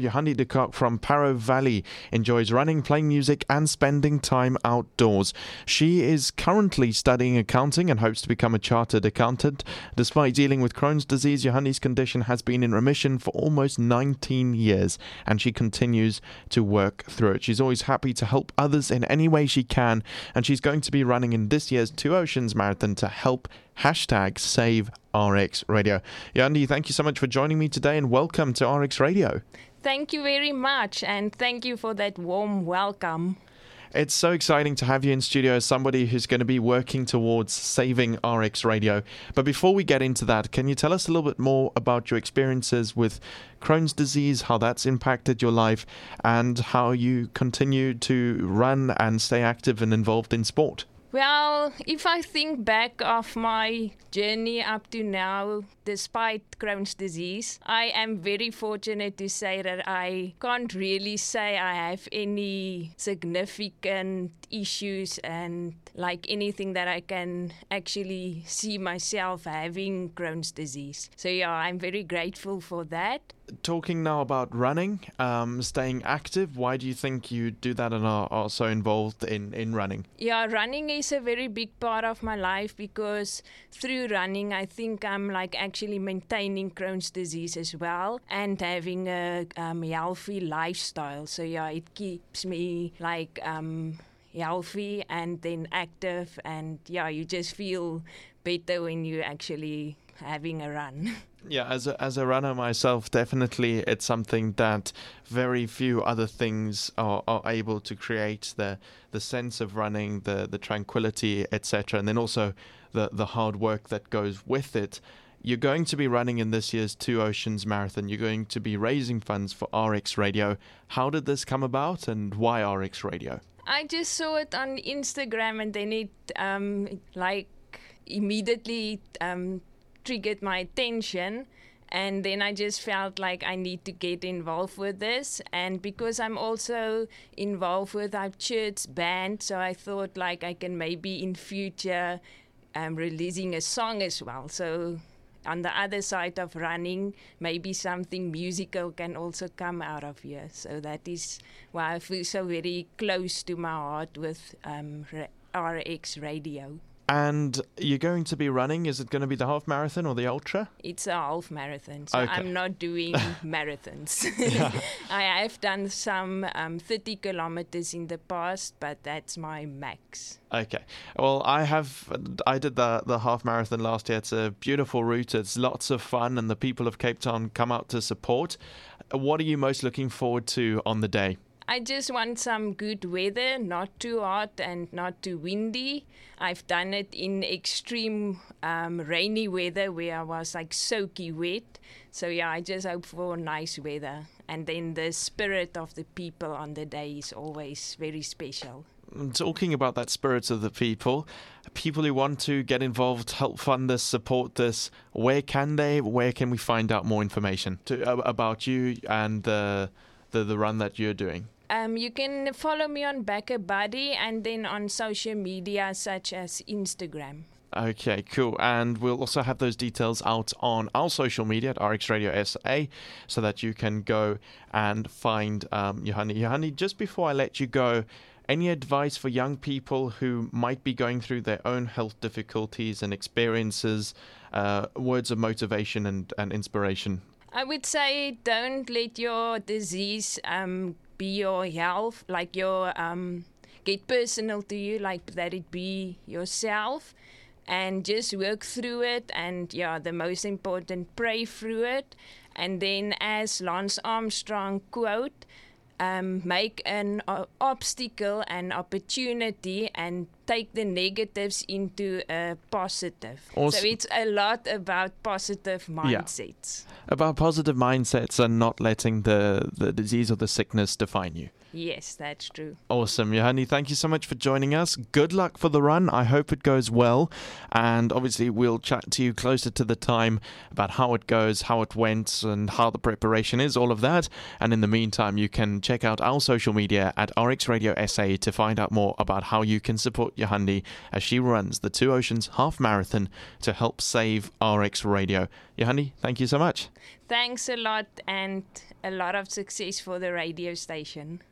Johandie de Kock from Parow Valley enjoys running, playing music, and spending time outdoors. She is currently studying accounting and hopes to become a chartered accountant. Despite dealing with Crohn's disease, Johandie's condition has been in remission for almost 19 years, and she continues to work through it. She's always happy to help others in any way she can, and she's going to be running in this year's Two Oceans Marathon to help hashtag save RX Radio. Yandi, thank you so much for joining me today and welcome to RX Radio. Thank you very much, and thank you for that warm welcome. It's so exciting to have you in studio as somebody who's going to be working towards saving RX Radio. But before we get into that, can you tell us a little bit more about your experiences with Crohn's disease, how that's impacted your life, and how you continue to run and stay active and involved in sport? Well, if I think back of my journey up to now, despite Crohn's disease, I am very fortunate to say that I can't really say I have any significant issues and like anything that I can actually see myself having Crohn's disease. So, yeah, I'm very grateful for that. Talking now about running, um, staying active, why do you think you do that and are also involved in, in running? Yeah, running is a very big part of my life because through running, I think I'm like actually maintaining Crohn's disease as well and having a um, healthy lifestyle. So, yeah, it keeps me like. Um, healthy and then active and yeah you just feel better when you actually having a run yeah as a, as a runner myself definitely it's something that very few other things are, are able to create the the sense of running the the tranquility etc and then also the the hard work that goes with it you're going to be running in this year's Two Oceans Marathon. You're going to be raising funds for RX Radio. How did this come about and why RX Radio? I just saw it on Instagram and then it um, like immediately um, triggered my attention. And then I just felt like I need to get involved with this. And because I'm also involved with our church band, so I thought like I can maybe in future um, releasing a song as well. So on the other side of running, maybe something musical can also come out of here. So that is why I feel so very close to my heart with um, RX Radio. And you're going to be running. Is it going to be the half marathon or the ultra? It's a half marathon, so okay. I'm not doing marathons. I have done some um, 30 kilometers in the past, but that's my max. Okay. Well, I have. I did the the half marathon last year. It's a beautiful route. It's lots of fun, and the people of Cape Town come out to support. What are you most looking forward to on the day? I just want some good weather, not too hot and not too windy. I've done it in extreme um, rainy weather where I was like soaky wet. So yeah, I just hope for nice weather. And then the spirit of the people on the day is always very special. Talking about that spirit of the people, people who want to get involved, help fund this, support this, where can they? Where can we find out more information to, about you and the, the the run that you're doing? Um, you can follow me on BackaBuddy and then on social media such as Instagram. Okay, cool. And we'll also have those details out on our social media at RX Radio SA so that you can go and find um. Johandie, just before I let you go, any advice for young people who might be going through their own health difficulties and experiences, uh, words of motivation and, and inspiration? I would say don't let your disease um, be your health, like your um, get personal to you, like that it be yourself, and just work through it. And yeah, the most important, pray through it. And then, as Lance Armstrong quote, um, make an uh, obstacle an opportunity and take the negatives into a positive. So it's a lot about positive mindsets. Yeah. About positive mindsets and not letting the, the disease or the sickness define you. Yes, that's true. Awesome. Johandie, thank you so much for joining us. Good luck for the run. I hope it goes well. And obviously, we'll chat to you closer to the time about how it goes, how it went, and how the preparation is, all of that. And in the meantime, you can check out our social media at RX Radio SA to find out more about how you can support Johandie as she runs the Two Oceans Half Marathon to help save RX Radio. Johandie, thank you so much. Thanks a lot and a lot of success for the radio station.